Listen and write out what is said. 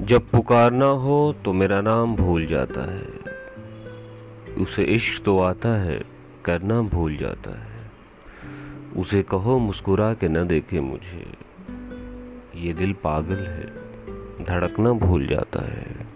जब पुकारना हो तो मेरा नाम भूल जाता है। उसे इश्क तो आता है, करना भूल जाता है। उसे कहो मुस्कुरा के न देखे मुझे। ये दिल पागल है, धड़कना भूल जाता है।